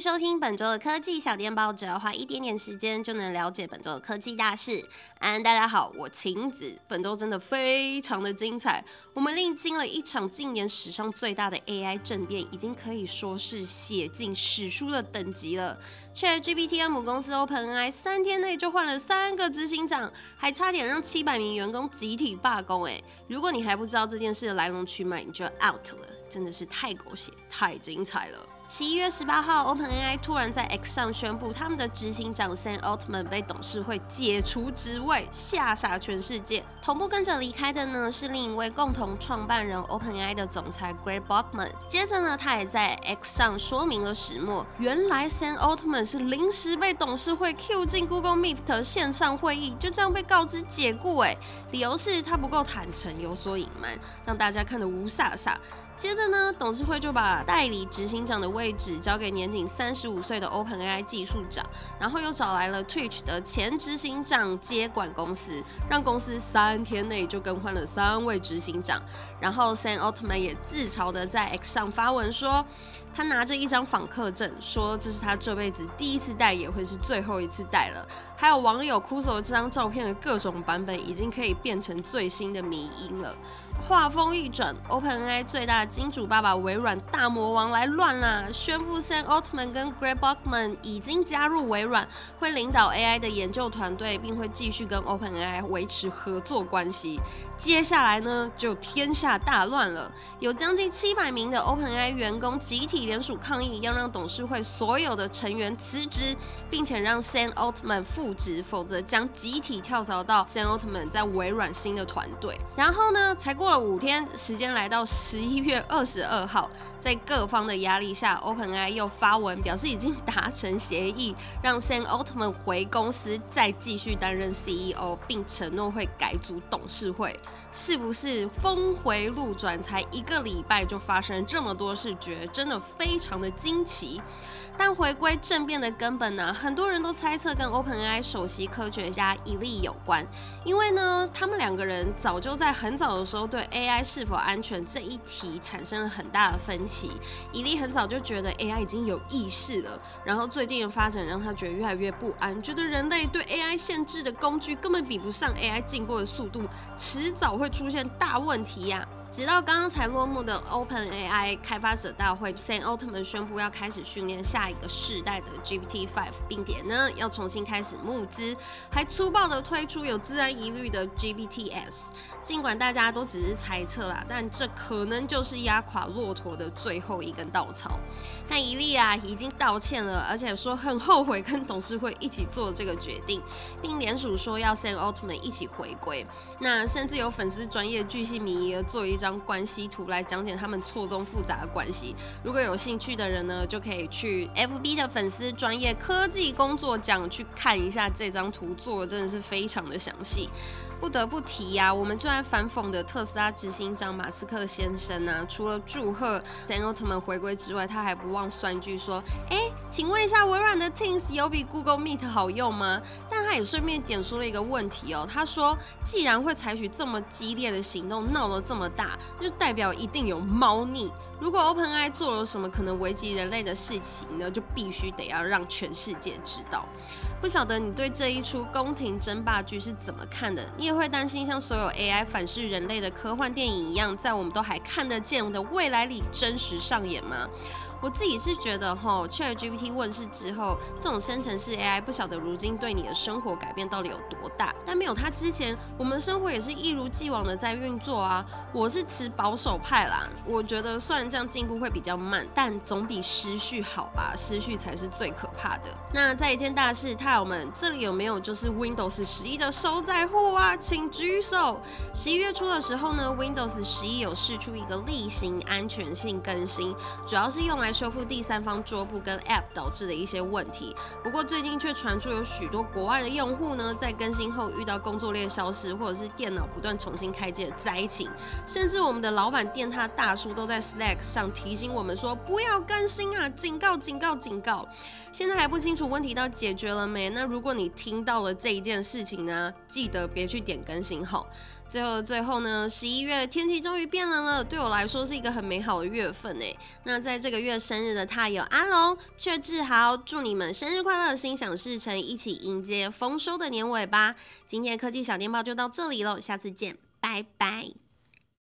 收听本周的科技小电报，只要花一点点时间就能了解本周的科技大事。安，大家好，我晴子。本周真的非常的精彩，我们历经了一场近年史上最大的 AI 政变，已经可以说是写进史书的等级了。ChatGPT 母公司 OpenAI 三天内就换了三个执行长，还差点让七百名员工集体罢工。哎，如果你还不知道这件事的来龙去脉，你就 out 了，真的是太狗血，太精彩了。十一月十八号，OpenAI 突然在 X 上宣布，他们的执行长 Sam Altman 被董事会解除职位，吓傻全世界。同步跟着离开的呢，是另一位共同创办人 OpenAI 的总裁 Greg Brockman。接着呢，他也在 X 上说明了始末。原来 Sam Altman 是临时被董事会 Q 进 Google Meet 的线上会议，就这样被告知解雇。哎，理由是他不够坦诚，有所隐瞒，让大家看得无煞煞。接着呢，董事会就把代理执行长的位置交给年仅三十五岁的 OpenAI 技术长，然后又找来了 Twitch 的前执行长接管公司，让公司三天内就更换了三位执行长。然后 Sam Altman 也自嘲的在 X 上发文说，他拿着一张访客证，说这是他这辈子第一次戴，也会是最后一次戴了。还有网友哭诉这张照片的各种版本，已经可以变成最新的迷因了。话锋一转，OpenAI 最大金主爸爸微软大魔王来乱了，宣布 Sam Altman 跟 Greg Brockman 已经加入微软，会领导 AI 的研究团队，并会继续跟 OpenAI 维持合作关系。接下来呢，就天下大乱了，有将近七百名的 OpenAI 员工集体联署抗议，要让董事会所有的成员辞职，并且让 Sam Altman 复职，否则将集体跳槽到 Sam Altman 在微软新的团队。然后呢，才过了。五天时间来到十一月二十二号，在各方的压力下，OpenAI 又发文表示已经达成协议，让 Sam Altman 回公司再继续担任 CEO，并承诺会改组董事会。是不是峰回路转？才一个礼拜就发生这么多事，觉真的非常的惊奇。但回归政变的根本呢、很多人都猜测跟 OpenAI 首席科学家伊利有关，因为呢，他们两个人早就在很早的时候对 AI 是否安全这一题产生了很大的分歧。伊利很早就觉得 AI 已经有意识了，然后最近的发展让他觉得越来越不安，觉得人类对 AI 限制的工具根本比不上 AI 进步的速度，迟早会出现大问题呀、直到刚刚才落幕的 OpenAI 开发者大会，Sam Altman 宣布要开始训练下一个世代的 GPT-5，并且呢要重新开始募资，还粗暴的推出有自然疑虑的 GPT-S。尽管大家都只是猜测啦，但这可能就是压垮骆驼的最后一根稻草。但伊利啊已经道歉了，而且说很后悔跟董事会一起做这个决定，并联署说要 Sam Altman 一起回归。那甚至有粉丝专业巨细靡遗的做一张关系图来讲解他们错综复杂的关系。如果有兴趣的人呢，就可以去 FB 的粉丝专业科技工作奖去看一下这张图，做的真的是非常的详细。不得不提呀、啊，我们最爱反讽的特斯拉执行长马斯克先生呢、啊，除了祝贺 Sam Altman 回归之外，他还不忘酸句说：“哎、请问一下，微软的 Teams 有比 Google Meet 好用吗？”他也顺便点出了一个问题哦，他说：“既然会采取这么激烈的行动，闹得这么大，就代表一定有猫腻。如果 OpenAI 做了什么可能危及人类的事情呢，就必须得要让全世界知道。”不晓得你对这一出宫廷争霸剧是怎么看的？你也会担心像所有 AI 反噬人类的科幻电影一样，在我们都还看得见的未来里真实上演吗？我自己是觉得哈，ChatGPT 问世之后，这种生成式 AI 不晓得如今对你的生活改变到底有多大。但没有它之前，我们生活也是一如既往的在运作啊。我是持保守派啦，我觉得虽然这样进步会比较慢，但总比失序好吧？失序才是最可怕的。那在一件大事，太友们，这里有没有就是 Windows 十一的收载户啊？请举手。十一月初的时候呢，Windows 十一有释出一个例行安全性更新，主要是用来。修复第三方桌布跟 App 导致的一些问题，不过最近却传出有许多国外的用户呢，在更新后遇到工作列消失，或者是电脑不断重新开机的灾情，甚至我们的老板电他大叔都在 Slack 上提醒我们说不要更新啊，警告警告警告！现在还不清楚问题到解决了没？那如果你听到了这一件事情呢，记得别去点更新后。最后的最后呢，十一月天气终于变冷了，对我来说是一个很美好的月份诶。那在这个月生日的他有阿龙、阙志豪，祝你们生日快乐，心想事成，一起迎接丰收的年尾吧。今天科技小电报就到这里喽，下次见，拜拜。